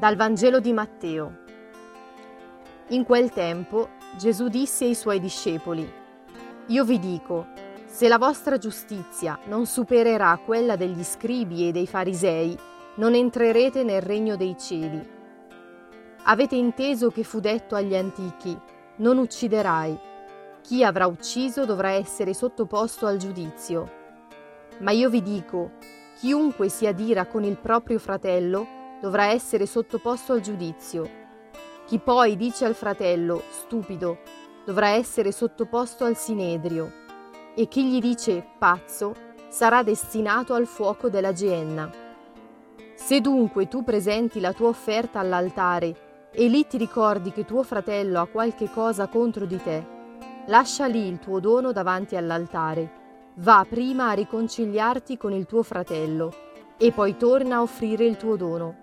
Dal Vangelo di Matteo. In quel tempo Gesù disse ai suoi discepoli, Io vi dico, se la vostra giustizia non supererà quella degli scribi e dei farisei, non entrerete nel regno dei cieli. Avete inteso che fu detto agli antichi, non ucciderai. Chi avrà ucciso dovrà essere sottoposto al giudizio. Ma io vi dico, chiunque si adira con il proprio fratello dovrà essere sottoposto al giudizio. Chi poi dice al fratello, stupido, dovrà essere sottoposto al sinedrio. E chi gli dice, pazzo, sarà destinato al fuoco della geenna. Se dunque tu presenti la tua offerta all'altare e lì ti ricordi che tuo fratello ha qualche cosa contro di te, lascia lì il tuo dono davanti all'altare, va prima a riconciliarti con il tuo fratello e poi torna a offrire il tuo dono.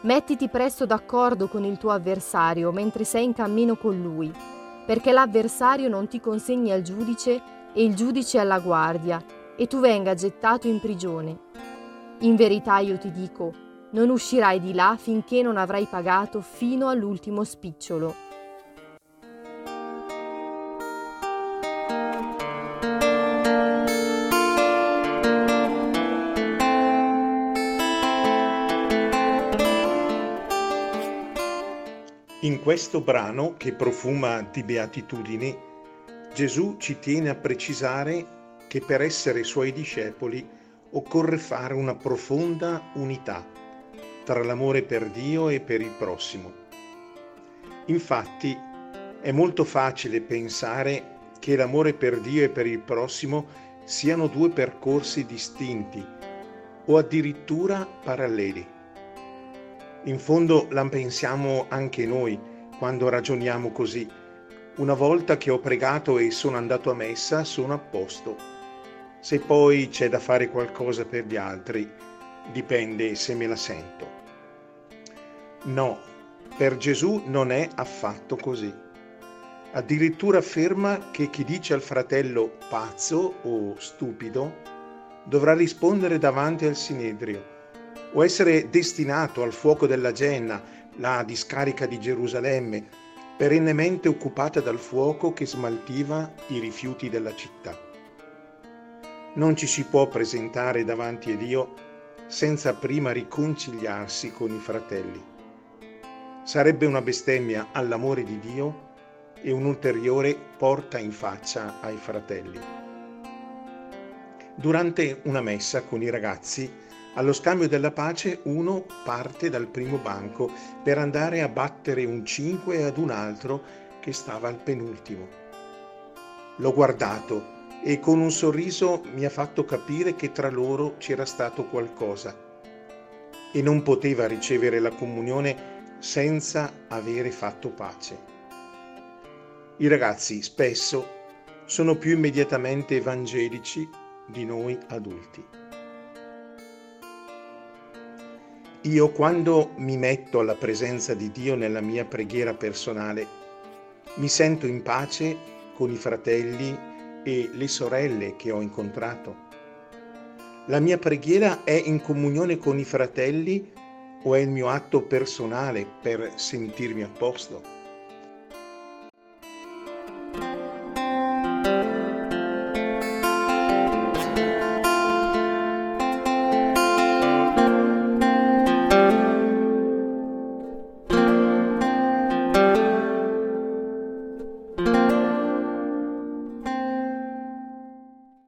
Mettiti presto d'accordo con il tuo avversario mentre sei in cammino con lui, perché l'avversario non ti consegni al giudice e il giudice alla guardia, e tu venga gettato in prigione. In verità io ti dico, non uscirai di là finché non avrai pagato fino all'ultimo spicciolo. In questo brano che profuma di beatitudini, Gesù ci tiene a precisare che per essere suoi discepoli occorre fare una profonda unità tra l'amore per Dio e per il prossimo. Infatti è molto facile pensare che l'amore per Dio e per il prossimo siano due percorsi distinti o addirittura paralleli. In fondo la pensiamo anche noi quando ragioniamo così. Una volta che ho pregato e sono andato a messa, sono a posto. Se poi c'è da fare qualcosa per gli altri, dipende se me la sento. No, per Gesù non è affatto così. Addirittura afferma che chi dice al fratello pazzo o stupido dovrà rispondere davanti al Sinedrio o essere destinato al fuoco della Genna, la discarica di Gerusalemme, perennemente occupata dal fuoco che smaltiva i rifiuti della città. Non ci si può presentare davanti a Dio senza prima riconciliarsi con i fratelli. Sarebbe una bestemmia all'amore di Dio e un'ulteriore porta in faccia ai fratelli. Durante una messa con i ragazzi, allo scambio della pace uno parte dal primo banco per andare a battere un 5 ad un altro che stava al penultimo. L'ho guardato e con un sorriso mi ha fatto capire che tra loro c'era stato qualcosa e non poteva ricevere la comunione senza avere fatto pace. I ragazzi spesso sono più immediatamente evangelici di noi adulti. Io quando mi metto alla presenza di Dio nella mia preghiera personale, mi sento in pace con i fratelli e le sorelle che ho incontrato. La mia preghiera è in comunione con i fratelli o è il mio atto personale per sentirmi a posto?